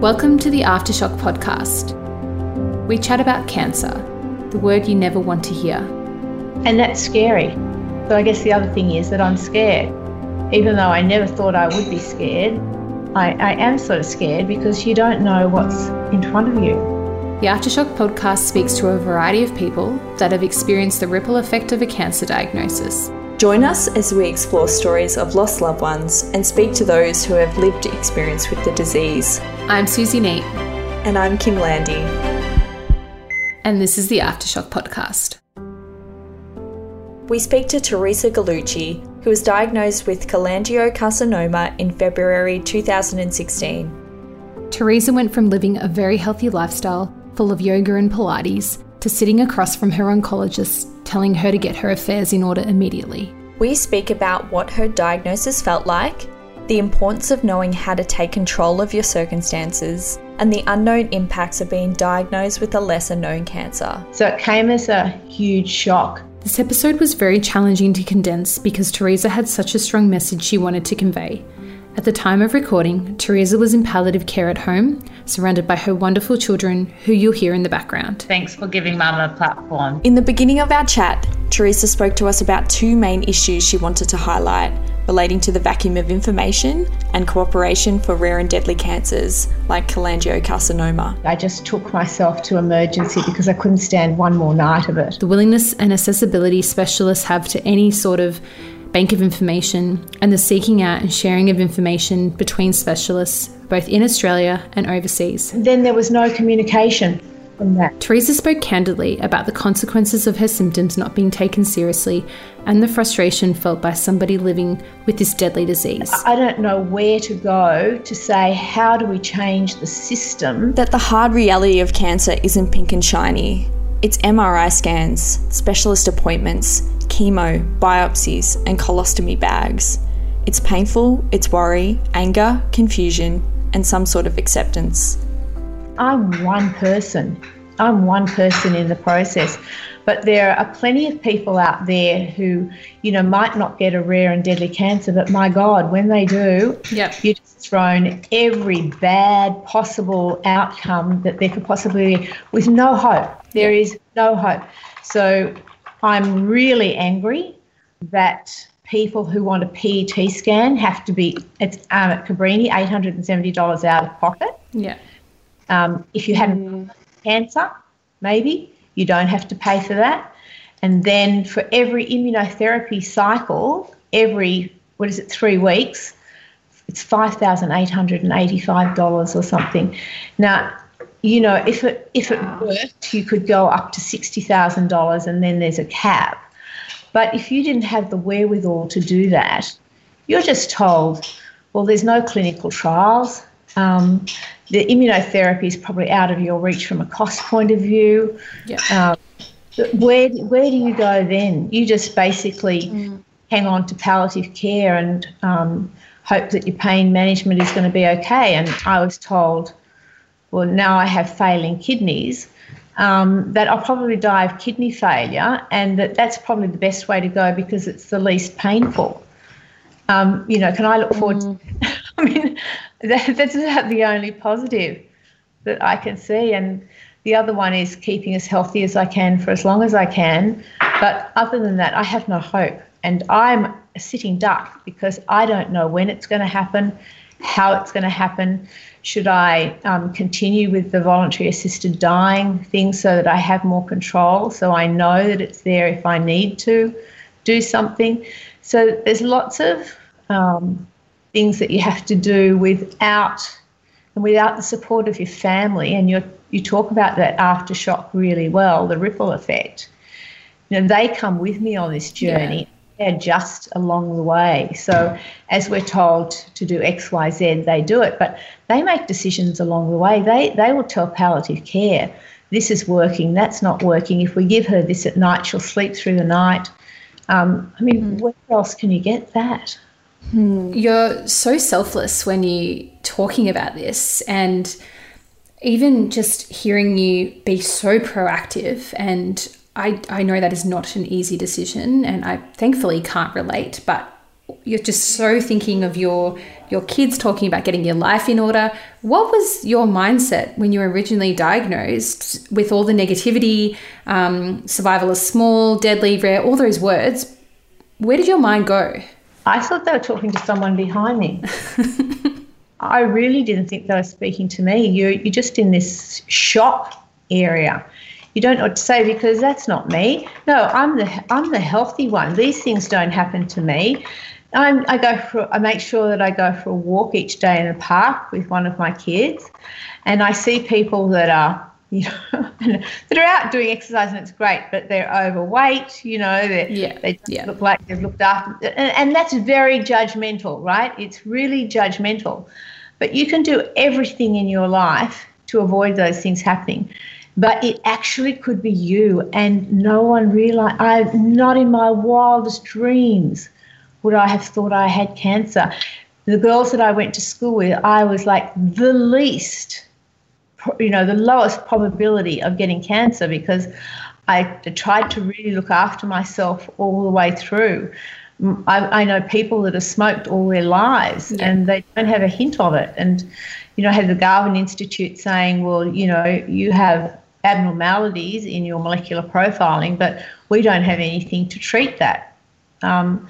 Welcome to the Aftershock podcast. We chat about cancer, the word you never want to hear. And that's scary. So I guess the other thing is that I'm scared. Even though I never thought I would be scared, I, I am sort of scared because you don't know what's in front of you. The Aftershock podcast speaks to a variety of people that have experienced the ripple effect of a cancer diagnosis. Join us as we explore stories of lost loved ones and speak to those who have lived experience with the disease. I'm Susie Neat. And I'm Kim Landy. And this is the Aftershock podcast. We speak to Theresa Gallucci, who was diagnosed with cholangiocarcinoma in February 2016. Theresa went from living a very healthy lifestyle, full of yoga and Pilates, to sitting across from her oncologist, telling her to get her affairs in order immediately. We speak about what her diagnosis felt like, the importance of knowing how to take control of your circumstances, and the unknown impacts of being diagnosed with a lesser known cancer. So it came as a huge shock. This episode was very challenging to condense because Theresa had such a strong message she wanted to convey. At the time of recording, Theresa was in palliative care at home, surrounded by her wonderful children, who you'll hear in the background. Thanks for giving Mum a platform. In the beginning of our chat, Theresa spoke to us about two main issues she wanted to highlight relating to the vacuum of information and cooperation for rare and deadly cancers like cholangiocarcinoma. I just took myself to emergency because I couldn't stand one more night of it. The willingness and accessibility specialists have to any sort of bank of information and the seeking out and sharing of information between specialists both in Australia and overseas. Then there was no communication from that. Theresa spoke candidly about the consequences of her symptoms not being taken seriously and the frustration felt by somebody living with this deadly disease. I don't know where to go to say, how do we change the system? That the hard reality of cancer isn't pink and shiny. It's MRI scans, specialist appointments, chemo, biopsies, and colostomy bags. It's painful, it's worry, anger, confusion, and some sort of acceptance. I'm one person. I'm one person in the process. But there are plenty of people out there who, you know, might not get a rare and deadly cancer, but my God, when they do, yep. you're just thrown every bad possible outcome that there could possibly be with no hope. There is no hope. So I'm really angry that people who want a PET scan have to be, it's um, at Cabrini, $870 out of pocket. Yeah. Um, if you have mm. cancer, maybe you don't have to pay for that. And then for every immunotherapy cycle, every, what is it, three weeks, it's $5,885 or something. Now, you know, if it if it worked, you could go up to sixty thousand dollars, and then there's a cap. But if you didn't have the wherewithal to do that, you're just told, well, there's no clinical trials. Um, the immunotherapy is probably out of your reach from a cost point of view. Yeah. Um, where where do you go then? You just basically mm. hang on to palliative care and um, hope that your pain management is going to be okay. And I was told well, now I have failing kidneys, um, that I'll probably die of kidney failure, and that that's probably the best way to go because it's the least painful. Um, you know, can I look forward? Mm. To, I mean, that, that's about the only positive that I can see, and the other one is keeping as healthy as I can for as long as I can. But other than that, I have no hope, and I'm a sitting duck because I don't know when it's going to happen, how it's going to happen. Should I um, continue with the voluntary assisted dying thing so that I have more control, so I know that it's there if I need to do something? So there's lots of um, things that you have to do without and without the support of your family. And you you talk about that aftershock really well, the ripple effect. You know, they come with me on this journey. Yeah adjust along the way. So, as we're told to do X, Y, Z, they do it, but they make decisions along the way. They, they will tell palliative care, this is working, that's not working. If we give her this at night, she'll sleep through the night. Um, I mean, mm. where else can you get that? Hmm. You're so selfless when you're talking about this, and even just hearing you be so proactive and I, I know that is not an easy decision and I thankfully can't relate, but you're just so thinking of your your kids talking about getting your life in order. What was your mindset when you were originally diagnosed with all the negativity, um, survival is small, deadly, rare, all those words? Where did your mind go? I thought they were talking to someone behind me. I really didn't think they were speaking to me. You're, you're just in this shock area. You don't know what to say because that's not me. No, I'm the I'm the healthy one. These things don't happen to me. I'm, I go for I make sure that I go for a walk each day in the park with one of my kids, and I see people that are you know that are out doing exercise and it's great, but they're overweight. You know, yeah, they yeah. look like they've looked after, and, and that's very judgmental, right? It's really judgmental. But you can do everything in your life to avoid those things happening but it actually could be you and no one realized i not in my wildest dreams would i have thought i had cancer the girls that i went to school with i was like the least you know the lowest probability of getting cancer because i tried to really look after myself all the way through I, I know people that have smoked all their lives yeah. and they don't have a hint of it. And, you know, I had the Garvan Institute saying, well, you know, you have abnormalities in your molecular profiling, but we don't have anything to treat that. Um,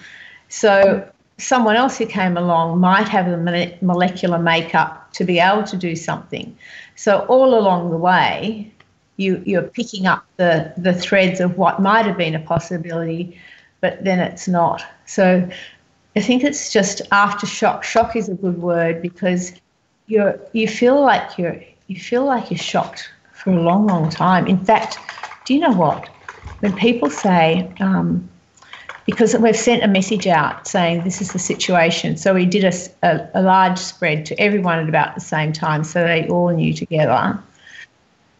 so someone else who came along might have a molecular makeup to be able to do something. So all along the way, you, you're picking up the, the threads of what might have been a possibility, but then it's not. So I think it's just aftershock. Shock is a good word because you're you feel like you're you feel like you're shocked for a long, long time. In fact, do you know what? When people say, um, because we've sent a message out saying this is the situation, so we did a, a, a, large spread to everyone at about the same time, so they all knew together.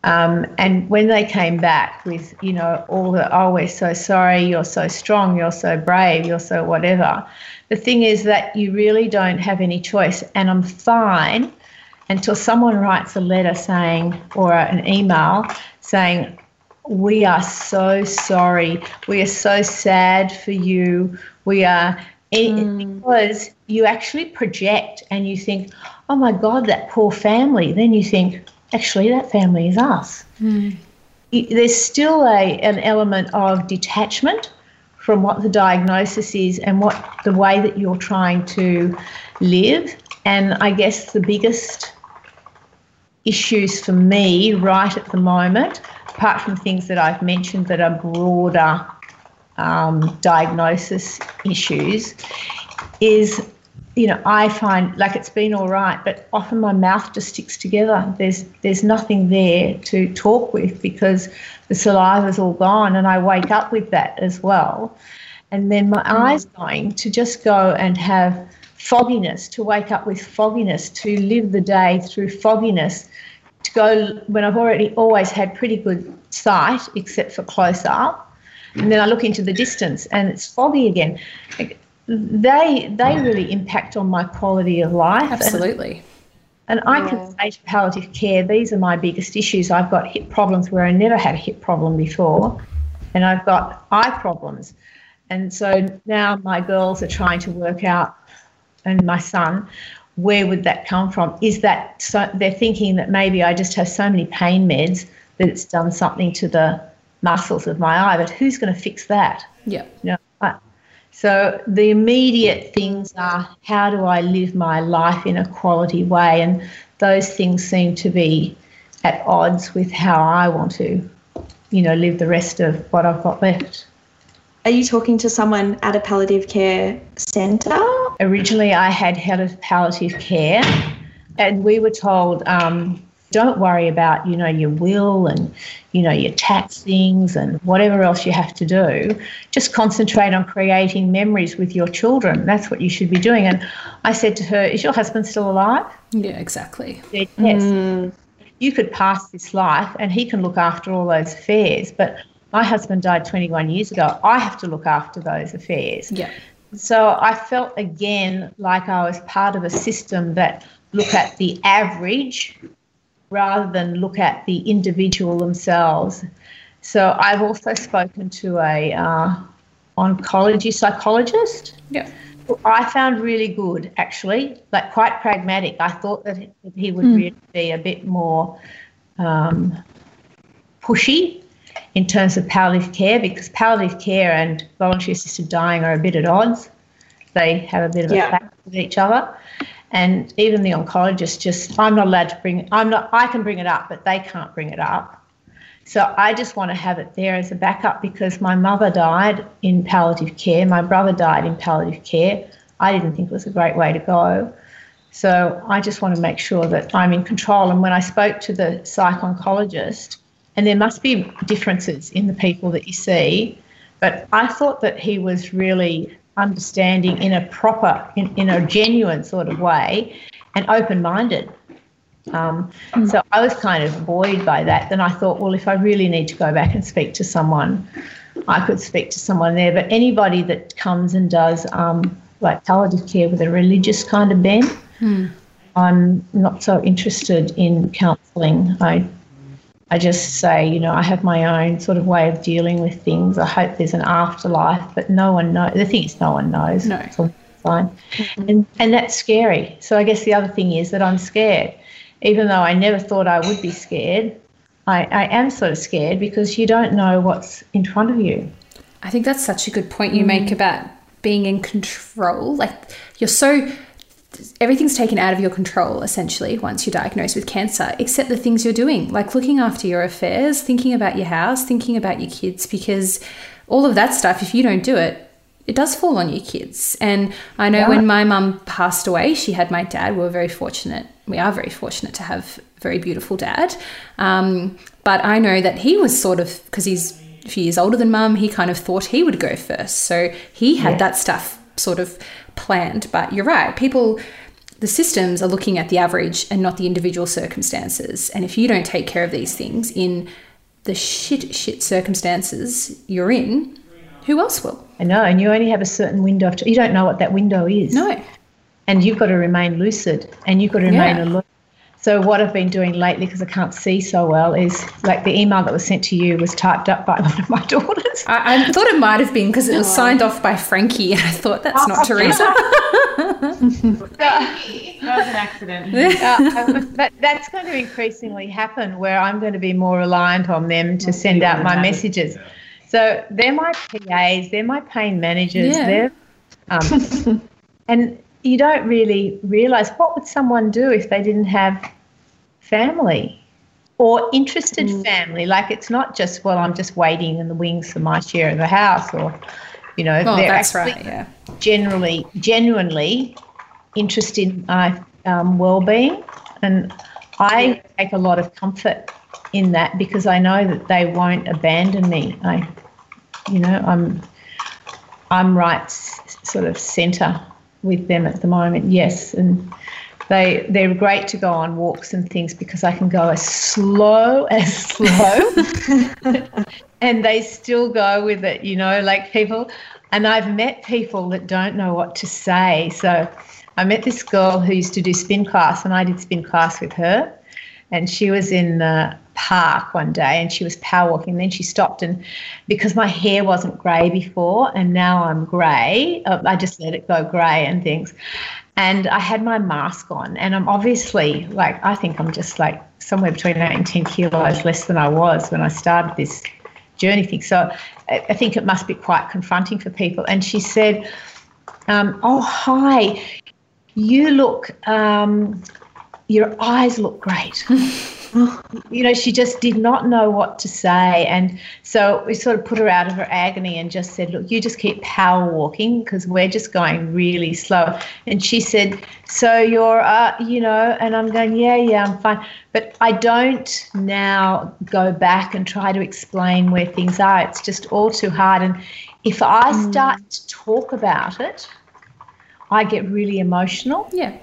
Um, and when they came back with, you know, all the, oh, we're so sorry, you're so strong, you're so brave, you're so whatever, the thing is that you really don't have any choice. And I'm fine until someone writes a letter saying, or an email saying, we are so sorry. We are so sad for you. We are, mm. because you actually project and you think, oh my God, that poor family. Then you think, actually, that family is us. Mm. There's still a, an element of detachment from what the diagnosis is and what the way that you're trying to live. And I guess the biggest issues for me right at the moment, apart from things that I've mentioned that are broader um, diagnosis issues, is you know I find like it's been all right, but often my mouth just sticks together. There's there's nothing there to talk with because the saliva's all gone, and I wake up with that as well, and then my mm. eyes going to just go and have fogginess, to wake up with fogginess, to live the day through fogginess, to go when I've already always had pretty good sight, except for close up. And then I look into the distance and it's foggy again. They they really impact on my quality of life. Absolutely. And, and I yeah. can say to palliative care, these are my biggest issues. I've got hip problems where I never had a hip problem before, and I've got eye problems. And so now my girls are trying to work out and my son, where would that come from? Is that so they're thinking that maybe I just have so many pain meds that it's done something to the muscles of my eye, but who's going to fix that? Yeah. You know, so the immediate things are how do I live my life in a quality way? And those things seem to be at odds with how I want to, you know, live the rest of what I've got left. Are you talking to someone at a palliative care centre? Originally, I had head of palliative care, and we were told, um, don't worry about, you know, your will and, you know, your tax things and whatever else you have to do. Just concentrate on creating memories with your children. That's what you should be doing. And I said to her, is your husband still alive? Yeah, exactly. Said, yes. Mm. You could pass this life and he can look after all those affairs, but my husband died 21 years ago. I have to look after those affairs. Yeah. So I felt again like I was part of a system that look at the average rather than look at the individual themselves. So I've also spoken to a uh, oncology psychologist. Yeah. I found really good, actually, like quite pragmatic. I thought that he would Hmm. really be a bit more um, pushy in terms of palliative care because palliative care and voluntary assisted dying are a bit at odds. They have a bit of a Yeah. clash with each other. And even the oncologist just, I'm not allowed to bring, I'm not, I can bring it up, but they can't bring it up. So I just want to have it there as a backup because my mother died in palliative care, my brother died in palliative care. I didn't think it was a great way to go. So I just want to make sure that I'm in control. And when I spoke to the psych oncologist, and there must be differences in the people that you see, but I thought that he was really understanding in a proper, in, in a genuine sort of way and open minded. Um, So I was kind of buoyed by that. Then I thought, well, if I really need to go back and speak to someone, I could speak to someone there. But anybody that comes and does um, like palliative care with a religious kind of bent, I'm not so interested in counselling. I I just say, you know, I have my own sort of way of dealing with things. I hope there's an afterlife, but no one knows. The thing is, no one knows. No. It's all fine. Mm-hmm. And, and that's scary. So I guess the other thing is that I'm scared. Even though I never thought I would be scared, I, I am sort of scared because you don't know what's in front of you. I think that's such a good point you make mm. about being in control. Like you're so everything's taken out of your control essentially once you're diagnosed with cancer, except the things you're doing, like looking after your affairs, thinking about your house, thinking about your kids, because all of that stuff, if you don't do it, it does fall on your kids. And I know when my mum passed away, she had my dad. We were very fortunate. We are very fortunate to have a very beautiful dad. Um, but I know that he was sort of, because he's a few years older than mum, he kind of thought he would go first. So he had that stuff sort of planned. But you're right, people, the systems are looking at the average and not the individual circumstances. And if you don't take care of these things in the shit, shit circumstances you're in, who else will? I know, and you only have a certain window of t- you don't know what that window is. No. and you've got to remain lucid and you've got to remain Yeah. alert. So what I've been doing lately, because I can't see so well, is like the email that was sent to you was typed up by one of my daughters. I, I thought it might have been because it was signed off by Frankie, and I thought that's not Theresa. That was an accident. Uh, but that's going to increasingly happen where I'm going to be more reliant on them to send out my messages. So they're my PAs, they're my pain managers, Yeah. they're um, and you don't really realize what would someone do if they didn't have family or interested family. Like it's not just well, I'm just waiting in the wings for my share of the house, or you know, Oh, they're that's actually right. Yeah. generally genuinely interested in my um, well-being and i take a lot of comfort in that because i know that they won't abandon me i you know i'm i'm right sort of center with them at the moment yes and they they're great to go on walks and things because i can go as slow as slow and they still go with it, you know, like people. And I've met people that don't know what to say. So I met this girl who used to do spin class, and I did spin class with her. And she was in the park one day and she was power walking. And then she stopped, and because my hair wasn't grey before, and now I'm grey, uh, I just let it go grey and things. And I had my mask on, and I'm obviously like, I think I'm just like somewhere between eight and 10 kilos less than I was when I started this journey thing. So I think it must be quite confronting for people. And she said, um, "Oh hi, you look, um, your eyes look great." you know, she just did not know what to say, and so we sort of put her out of her agony and just said, "Look, you just keep power walking because we're just going really slow." And she said, "So you're, uh, you know," and I'm going, "Yeah, yeah, I'm fine." But I don't now go back and try to explain where things are. It's just all too hard. And if I start to talk about it, I get really emotional. Yeah.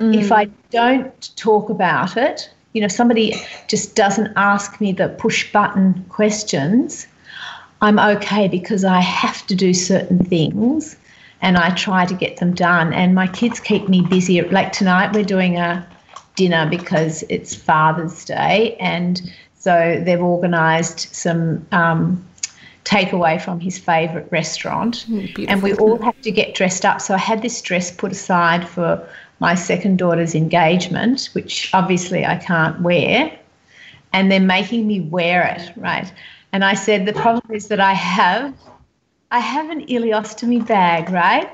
If I don't talk about it, you know, somebody just doesn't ask me the push button questions, I'm okay because I have to do certain things and I try to get them done. And my kids keep me busy. Like tonight, we're doing a dinner because it's Father's Day. And so they've organised some um, takeaway from his favourite restaurant. Mm, and we all had to get dressed up. So I had this dress put aside for my second daughter's engagement, which obviously I can't wear. And they're making me wear it, right? And I said, the problem is that I have, I have an ileostomy bag, right?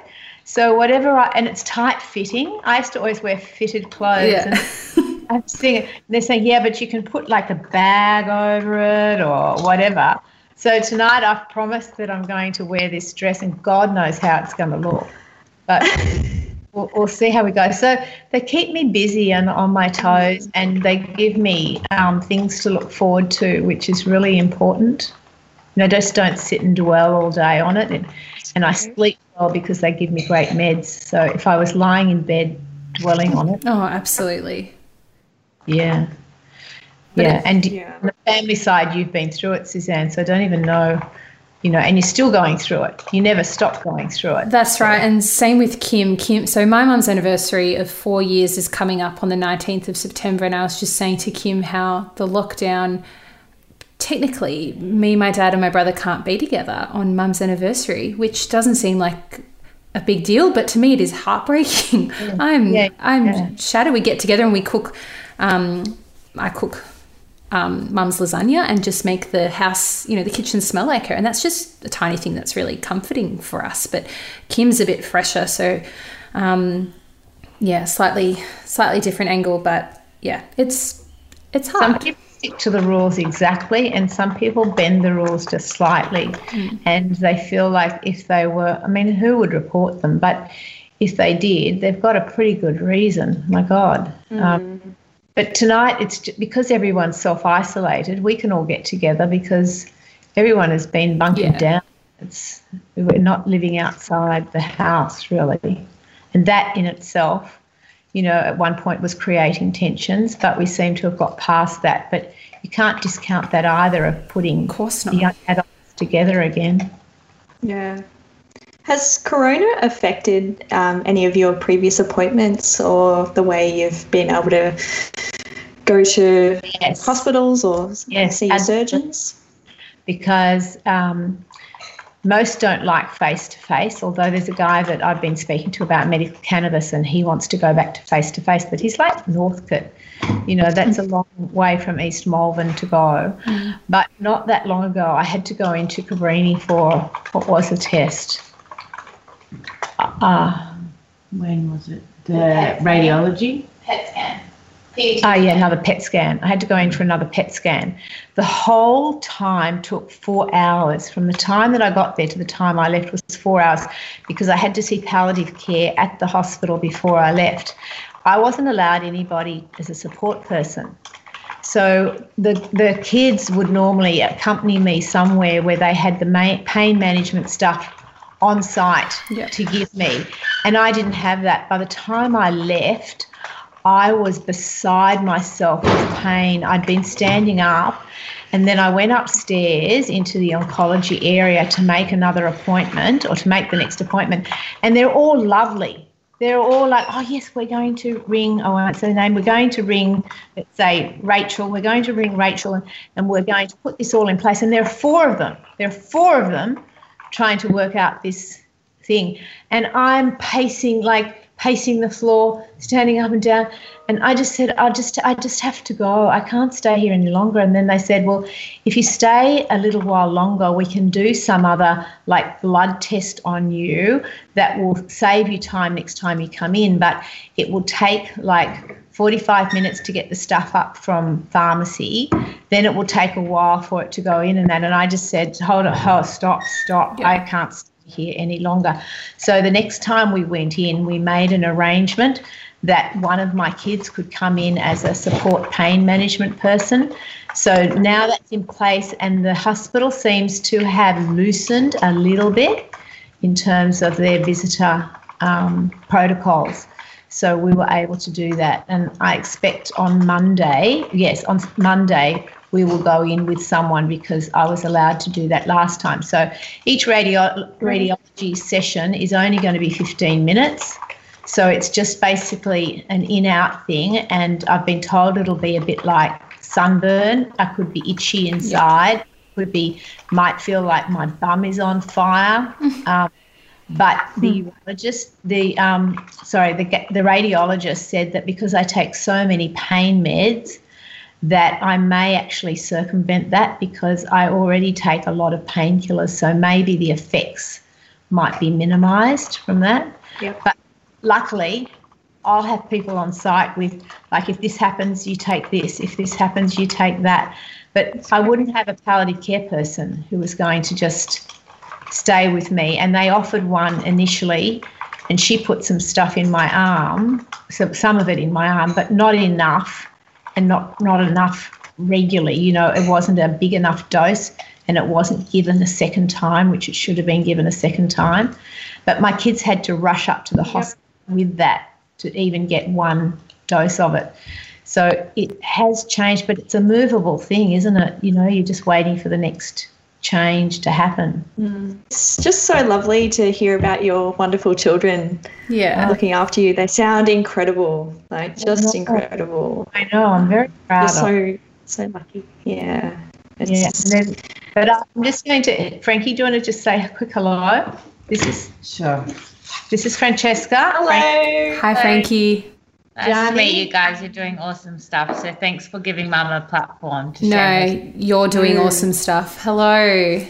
So whatever I, and it's tight fitting. I used to always wear fitted clothes. Yeah. And I'm saying, they're saying, yeah, but you can put like a bag over it or whatever. So tonight I've promised that I'm going to wear this dress, and God knows how it's going to look. But we'll, we'll see how we go. So they keep me busy and on my toes, and they give me um, things to look forward to, which is really important. You know, just don't sit and dwell all day on it. And, and I sleep well because they give me great meds. So if I was lying in bed dwelling on it, Oh, absolutely. yeah. But yeah, and Yeah. on the family side, you've been through it, Suzanne. So I don't even know, you know, and you're still going through it. You never stop going through it. That's right. And same with Kim. Kim. So my mum's anniversary of four years is coming up on the 19th of September. And I was just saying to Kim how the lockdown, technically, me, my dad, and my brother can't be together on mum's anniversary, which doesn't seem like a big deal, but to me it is heartbreaking. I'm Yeah, I'm yeah. shattered. We get together and we cook. Um, I cook um, mum's lasagna and just make the house, you know, the kitchen smell like her. And that's just a tiny thing that's really comforting for us. But Kim's a bit fresher, so um, yeah, slightly slightly different angle. But yeah, it's it's hard. Some people stick to the rules exactly, and some people bend the rules just slightly. And they feel like if they were, I mean, who would report them? But if they did, they've got a pretty good reason. My God. Um, but tonight, it's ju- because everyone's self isolated, we can all get together because everyone has been bunkered Yeah. down. It's, we're not living outside the house, really. And that in itself, you know, at one point was creating tensions, but we seem to have got past that. But you can't discount that either of putting Of course not. the young adults together again. Yeah. Has Corona affected um, any of your previous appointments or the way you've been able to go to Yes. hospitals or Yes, see surgeons? because um, most don't like face to face. Although there's a guy that I've been speaking to about medical cannabis, and he wants to go back to face to face, but he's like Northcote. You know, that's a long way from East Malvern to go. But not that long ago, I had to go into Cabrini for what was a test. Uh, When was it? The radiology? PET scan. Oh, yeah, another PET scan. I had to go in for another PET scan. The whole time took four hours. From the time that I got there to the time I left was four hours because I had to see palliative care at the hospital before I left. I wasn't allowed anybody as a support person. So the the kids would normally accompany me somewhere where they had the pain management stuff on site Yeah. to give me, and I didn't have that. By the time I left, I was beside myself with pain. I'd been standing up, and then I went upstairs into the oncology area to make another appointment or to make the next appointment, and they're all lovely they're all like, oh yes, we're going to ring. Oh, I won't say the name. We're going to ring. Let's say Rachel. We're going to ring Rachel, and, and we're going to put this all in place. And there are four of them. There are four of them trying to work out this thing, and I'm pacing like pacing the floor, standing up and down. And I just said, I just, I just have to go. I can't stay here any longer. And then they said, well, if you stay a little while longer, we can do some other like blood test on you that will save you time next time you come in. But it will take like 45 minutes to get the stuff up from pharmacy. Then it will take a while for it to go in and that. And I just said, hold it, hold, stop, stop. I can't here any longer. So the next time we went in, we made an arrangement that one of my kids could come in as a support pain management person. So now that's in place, and the hospital seems to have loosened a little bit in terms of their visitor um, protocols. So we were able to do that. And I expect on Monday, yes, on Monday, we will go in with someone because I was allowed to do that last time. So each radio, radiology session is only going to be 15 minutes. So it's just basically an in out thing. And I've been told it'll be a bit like sunburn. I could be itchy inside. could be, might feel like my bum is on fire. Um, but the urologist, the um, sorry, the the radiologist said that because I take so many pain meds, that I may actually circumvent that because I already take a lot of painkillers. So maybe the effects might be minimised from that. Yep. But luckily, I'll have people on site with like if this happens, you take this. If this happens, you take that. But I wouldn't have a palliative care person who was going to just stay with me. And they offered one initially, and she put some stuff in my arm, so some of it in my arm, but not enough, and not not enough regularly. You know, it wasn't a big enough dose, and it wasn't given a second time, which it should have been given a second time. But my kids had to rush up to the hospital with that to even get one dose of it. So it has changed, but it's a movable thing, isn't it? You know, you're just waiting for the next change to happen. Mm. It's just so lovely to hear about your wonderful children Yeah. Uh, looking after you. They sound incredible, like just know. incredible. I know, I'm very proud You're of so so lucky. Yeah. It's, Yeah, and then, but I'm just going to, Frankie, do you want to just say a quick hello? This is Sure. this is Francesca. Hello. Frank- Hi, Frankie. Nice to Johnny? meet you guys. You're doing awesome stuff. So thanks for giving Mum a platform to No, share. with- you're doing mm. awesome stuff. Hello.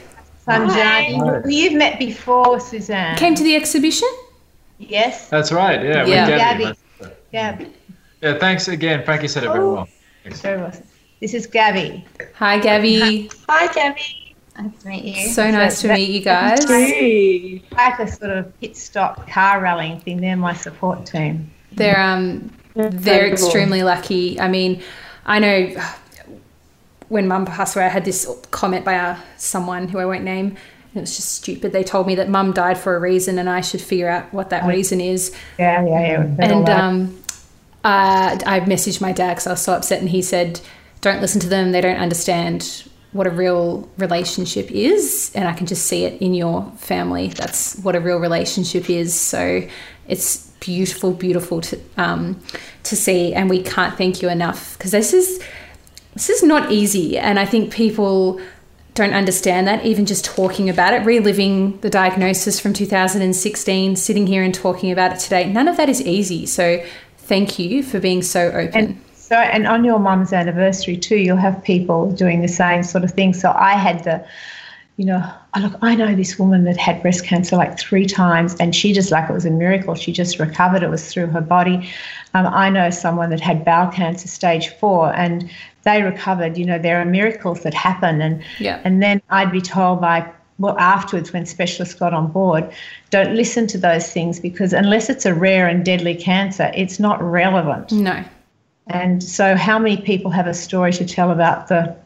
I'm Hi. Johnny. you've met before, Suzanne. Came to the exhibition? yes. That's right. Yeah. Yeah. Gabby. Gabby. Gabby. Yeah. Thanks again. Frankie said it very well. Thanks. Very well. This is Gabby. Hi, Gabby. Hi, Gabby. Nice to meet you. So nice to meet you guys. Hey. Like a sort of pit stop car rallying thing. They're my support team. They're um they're extremely lucky. I mean, I know when mum passed away, I had this comment by uh, someone who I won't name. and It was just stupid. They told me that mum died for a reason, and I should figure out what that reason is. Yeah, yeah, yeah. And um, uh, I messaged my dad because I was so upset, and he said, "Don't listen to them. They don't understand what a real relationship is." And I can just see it in your family. That's what a real relationship is. So it's beautiful, beautiful to um, to see, and we can't thank you enough because this is this is not easy, and I think people don't understand that even just talking about it reliving the diagnosis from 2016 sitting here and talking about it today none of that is easy so thank you for being so open And so, and on your mum's anniversary too, you'll have people doing the same sort of thing. So I had the, you know, oh, look, I know this woman that had breast cancer like three times, and she just like it was a miracle. She just recovered. It was through her body. Um, I know someone that had bowel cancer stage four, and they recovered. You know, there are miracles that happen, and Yeah. and then I'd be told by well afterwards when specialists got on board, don't listen to those things because unless it's a rare and deadly cancer, it's not relevant. no And so, how many people have a story to tell about the?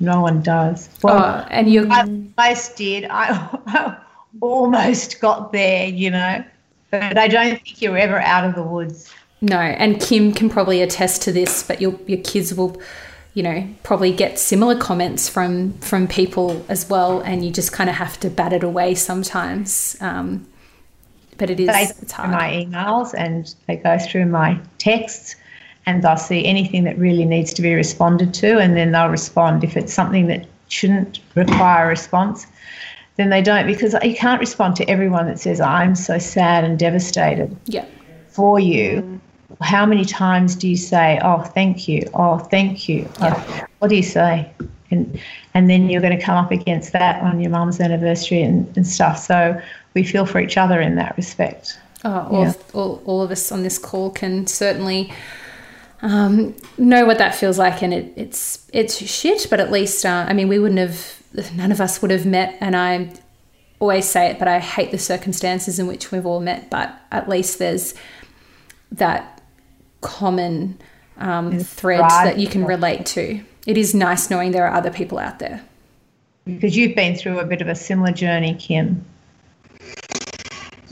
No one does. Well, oh, and you I almost did. I, I almost got there, you know, but I don't think you're ever out of the woods. no and kim can probably attest to this but your your kids will you know probably get similar comments from from people as well and you just kind of have to bat it away sometimes um, but it is it's hard my emails and they go through my texts, and they'll see anything that really needs to be responded to, and then they'll respond. If it's something that shouldn't require a response, then they don't because you can't respond to everyone that says, I'm so sad and devastated. yeah for you, how many times do you say, "Oh, thank you. Oh, thank you." Oh, what do you say? And and then you're going to come up against that on your mum's anniversary and, and stuff. So we feel for each other in that respect. Oh, all, Yeah. all, all of us on this call can certainly um, know what that feels like, and it, it's it's shit. But at least, uh, I mean, we wouldn't have, none of us would have met. And I always say it, but I hate the circumstances in which we've all met. But at least there's that common um, thread thrive. that you can relate to. It is nice knowing there are other people out there. Because you've been through a bit of a similar journey, Kim.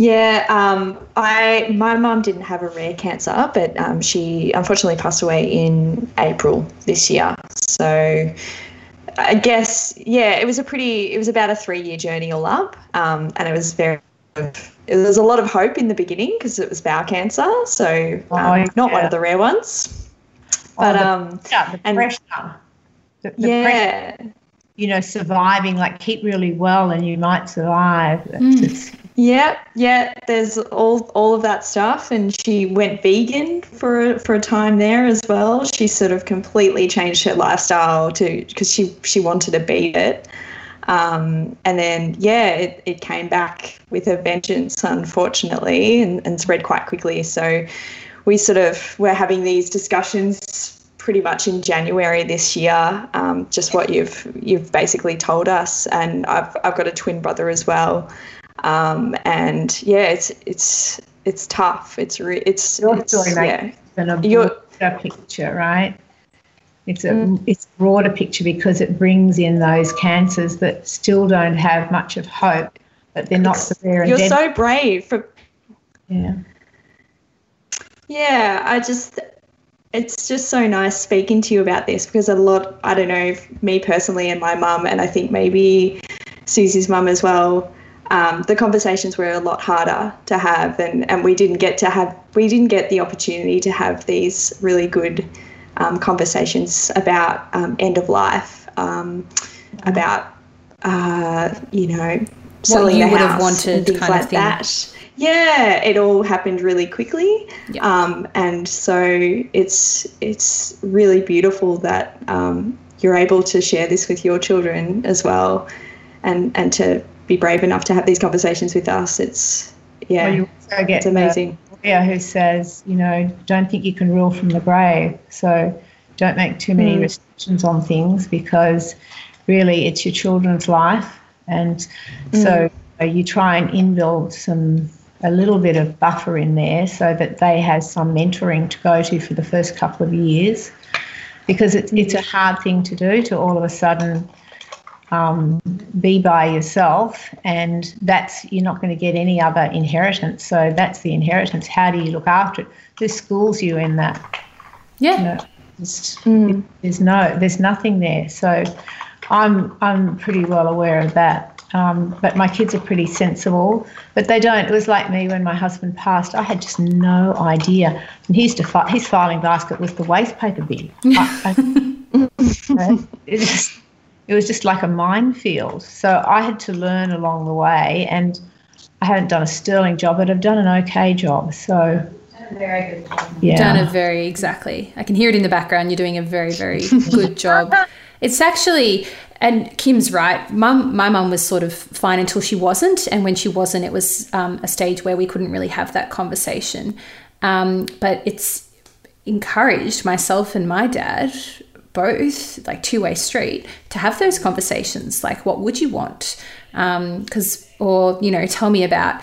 Yeah, um, I my mum didn't have a rare cancer, but um, she unfortunately passed away in April this year. So I guess yeah, it was a pretty it was about a three year journey all up, um, and it was very there was a lot of hope in the beginning because it was bowel cancer, so um, Oh, not one of the rare ones. But Oh, the- um, Yeah, the and- pressure. The, the pressure yeah, you know, surviving, like keep really well and you might survive. It's- Yeah, yeah. There's all all of that stuff, and she went vegan for for a time there as well. She sort of completely changed her lifestyle to because she she wanted to beat it, um, and then yeah, it, it came back with a vengeance, unfortunately, and, and spread quite quickly. So we sort of were having these discussions pretty much in January this year. Um, just what you've you've basically told us, and I've I've got a twin brother as well. Um, and yeah, it's it's it's tough. It's re- it's, Your it's story yeah. makes an a Your- broader picture, right? It's a it's a broader picture because it brings in those cancers that still don't have much of hope, but they're not severe You're deadly. so brave for yeah. Yeah, I just, it's just so nice speaking to you about this because a lot, I don't know, me personally and my mum, and I think maybe Susie's mum as well, um, the conversations were a lot harder to have, and, and we didn't get to have, we didn't get the opportunity to have these really good um, conversations about um, end of life, um, about, uh, you know, selling you the would have house wanted things kind of like thing. that. Yeah, it all happened really quickly, Yeah. um, and so it's it's really beautiful that um, you're able to share this with your children as well, and and to be brave enough to have these conversations with us. It's yeah, Well, you also get it's amazing. lawyer who says, you know, don't think you can rule from the grave. So don't make too many Mm. restrictions on things because really it's your children's life. And so uh, you try and inbuild some a little bit of buffer in there so that they have some mentoring to go to for the first couple of years because it's, it's a hard thing to do to all of a sudden um, be by yourself and that's you're not going to get any other inheritance. So that's the inheritance. How do you look after it? Who schools you in that. Yeah. you know it's- there's no there's nothing there. So i'm i'm pretty well aware of that. Um, but my kids are pretty sensible but they don't. It was like me when my husband passed. I had just no idea. And he used to fi- his filing basket was the waste paper bin. I- I- it, just, it was just like a minefield so i had to learn along the way and i haven't done a sterling job but i've done an okay job so Very good. yeah Done a very exactly. I can hear it in the background. You're doing a very, very good job. It's actually, and Kim's right. Mum, my mum was sort of fine until she wasn't, and when she wasn't, it was um, a stage where we couldn't really have that conversation. Um, but it's encouraged myself and my dad both like two-way street to have those conversations like what would you want? Because or you know tell me about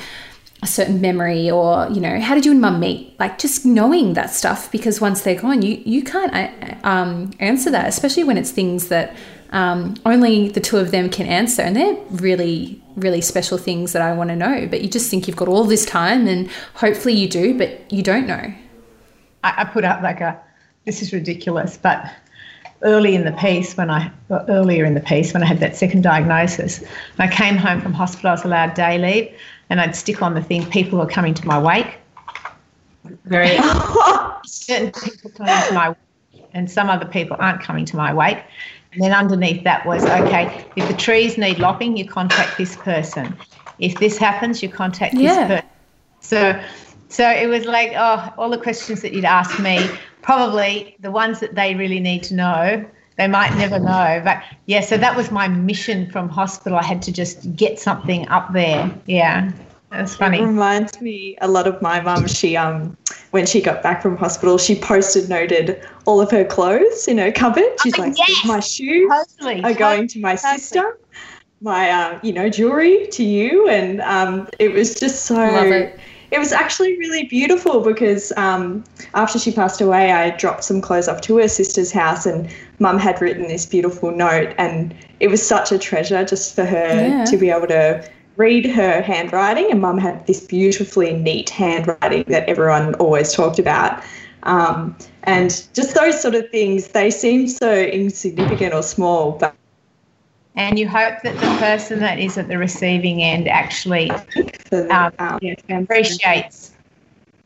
a certain memory or you know how did you and mum meet? Like just knowing that stuff because once they're gone you you can't uh, um, answer that especially when it's things that um, only the two of them can answer and they're really really special things that i want to know but you just think you've got all this time and hopefully you do but you don't know. I, I put up like a this is ridiculous, but early in the piece when I well, earlier in the piece when I had that second diagnosis, and I came home from hospital, I was allowed day leave, and I'd stick on the thing, people are coming to my wake. Very Certain people coming to my wake, and some other people aren't coming to my wake. And then underneath that was okay, if the trees need lopping, you contact this person. If this happens, you contact Yeah. this person. So so it was like, oh, all the questions that you'd ask me, probably the ones that they really need to know, they might never know. But yeah, so that was my mission from hospital. I had to just get something up there. Yeah. That's It funny. reminds me a lot of my mum. She um when she got back from hospital, she posted noted all of her clothes in her cupboard. She's Oh, like, yes. my shoes Totally. are going to my sister, my uh, you know jewelry to you, and um, it was just so. It was actually really beautiful because um, after she passed away, I dropped some clothes off to her sister's house, and Mum had written this beautiful note, and it was such a treasure just for her Yeah. to be able to read her handwriting. And Mum had this beautifully neat handwriting that everyone always talked about. Um, and just those sort of things, they seem so insignificant or small, but And you hope that the person that is at the receiving end actually Um, um, appreciates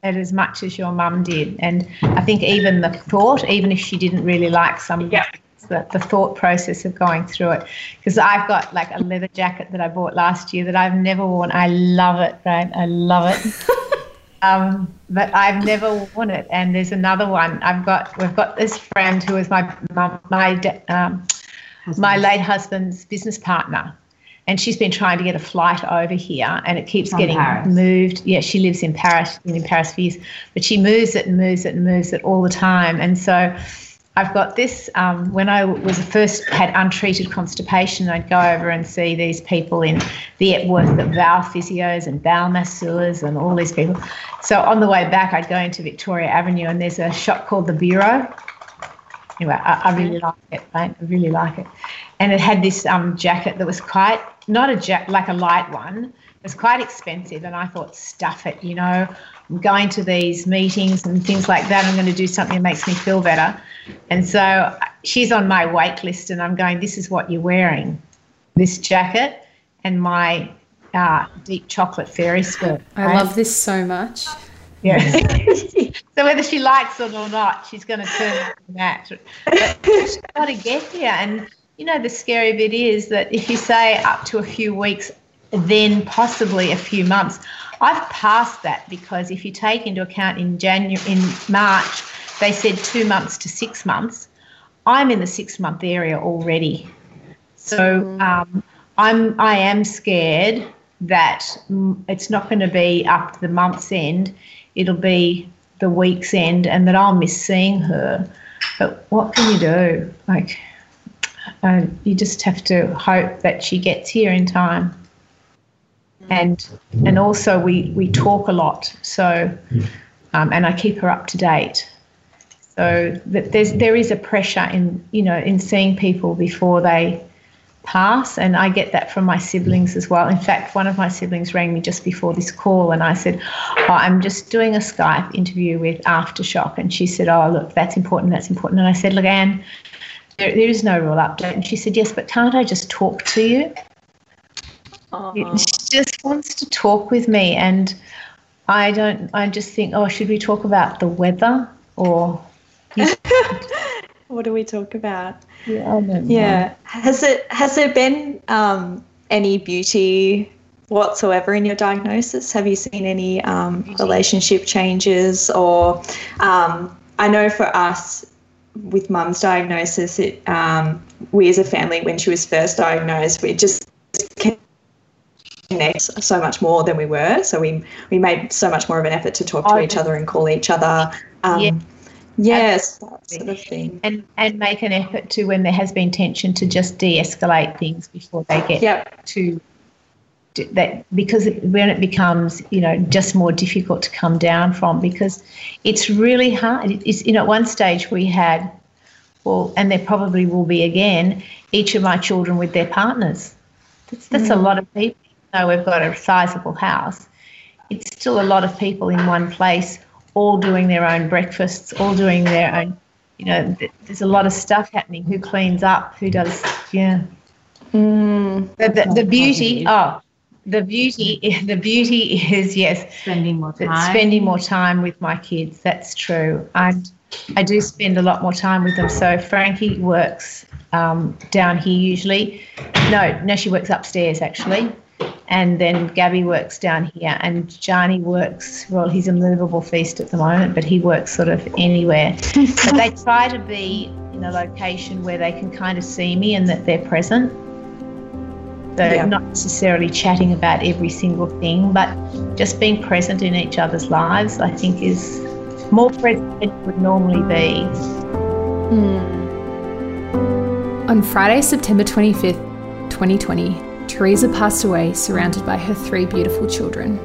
it as much as your mum did. And I think even the thought, even if she didn't really like some of Yeah. the the, the thought process of going through it. Because I've got like a leather jacket that I bought last year that I've never worn. I love it, right? I love it. um, but I've never worn it. And there's another one. I've got. We've got this friend who is my my my, um, my late husband's business partner. And she's been trying to get a flight over here, and it keeps From getting Paris. moved. Yeah, she lives in Paris, been in Paris for years, but she moves it and moves it and moves it all the time. And so I've got this. Um, when I was first had untreated constipation, I'd go over and see these people in the Epworth that bowel physios and bowel masseurs and all these people. So on the way back, I'd go into Victoria Avenue and there's a shop called the Bureau. Anyway, I, I really like it. I really like it, and it had this um, jacket that was quite not a jack like a light one. It was quite expensive, and I thought, stuff it. You know, I'm going to these meetings and things like that. I'm going to do something that makes me feel better. And so she's on my wait list, and I'm going, this is what you're wearing this jacket and my uh, deep chocolate fairy skirt. I right? love this so much. Yeah. so whether she likes it or not, she's going to turn out to that. But she's got to get here. And, you know, the scary bit is that if you say up to a few weeks, then possibly a few months, I've passed that because if you take into account in January, in March, they said two months to six months. I'm in the six month area already. So um, I'm I am scared that mm, it's not going to be up to the month's end. It'll be the week's end, and that I'll miss seeing her. But what can you do? Like, uh, you just have to hope that she gets here in time. And and also we we talk a lot, so um, and I keep her up to date. So that there's there is a pressure in you know in seeing people before they pass, and I get that from my siblings as well. In fact, one of my siblings rang me just before this call, and I said, oh, "I'm just doing a Skype interview with Aftershock," and she said, "Oh, look, that's important. That's important." And I said, "Look, Anne, there, there is no real update." And she said, "Yes, but can't I just talk to you?" Uh-huh. She just wants to talk with me, and I don't. I just think, oh, should we talk about the weather or? What do we talk about? Yeah. Yeah. Has it has there been um, any beauty whatsoever in your diagnosis? Have you seen any um, relationship changes or um, I know for us with mum's diagnosis, it um, we as a family when she was first diagnosed, we just connect so much more than we were. So we we made so much more of an effort to talk to Oh, each other and call each other. Um, Yeah. Yes, that sort of thing. and and make an effort to when there has been tension to just de-escalate things before they get Yep. to that because when it becomes you know just more difficult to come down from because it's really hard it's you know at one stage we had well and there probably will be again each of my children with their partners that's, that's a mm. lot of people though we've got a sizable house it's still a lot of people in one place all doing their own breakfasts all doing their own you know there's a lot of stuff happening. Who cleans up? Who does yeah. Mm, the, the, the beauty oh the beauty the beauty is yes Spending more time. spending more time with my kids. That's true. And i do spend a lot more time with them. So frankie works um, down here usually. No no she works upstairs actually and then gabby works down here and johnny works well he's a movable feast at the moment but he works sort of anywhere but they try to be in a location where they can kind of see me and that they're present so Yeah. not necessarily chatting about every single thing, but just being present in each other's lives, I think is more present than you would normally be. Hmm. On Friday, September 25th, 2020, Theresa passed away surrounded by her three beautiful children.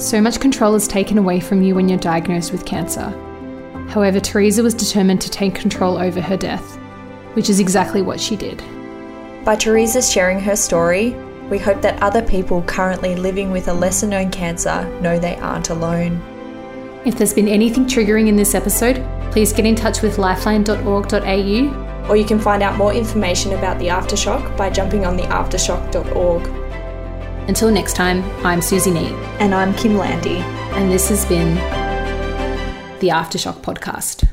So much control is taken away from you when you're diagnosed with cancer. However, Theresa was determined to take control over her death, which is exactly what she did. By Theresa sharing her story, we hope that other people currently living with a lesser known cancer know they aren't alone. If there's been anything triggering in this episode, please get in touch with lifeline.org.au Or you can find out more information about the Aftershock by jumping on the aftershock.org. Until next time, I'm Susie Neat, And I'm Kim Landy. and this has been the Aftershock Podcast.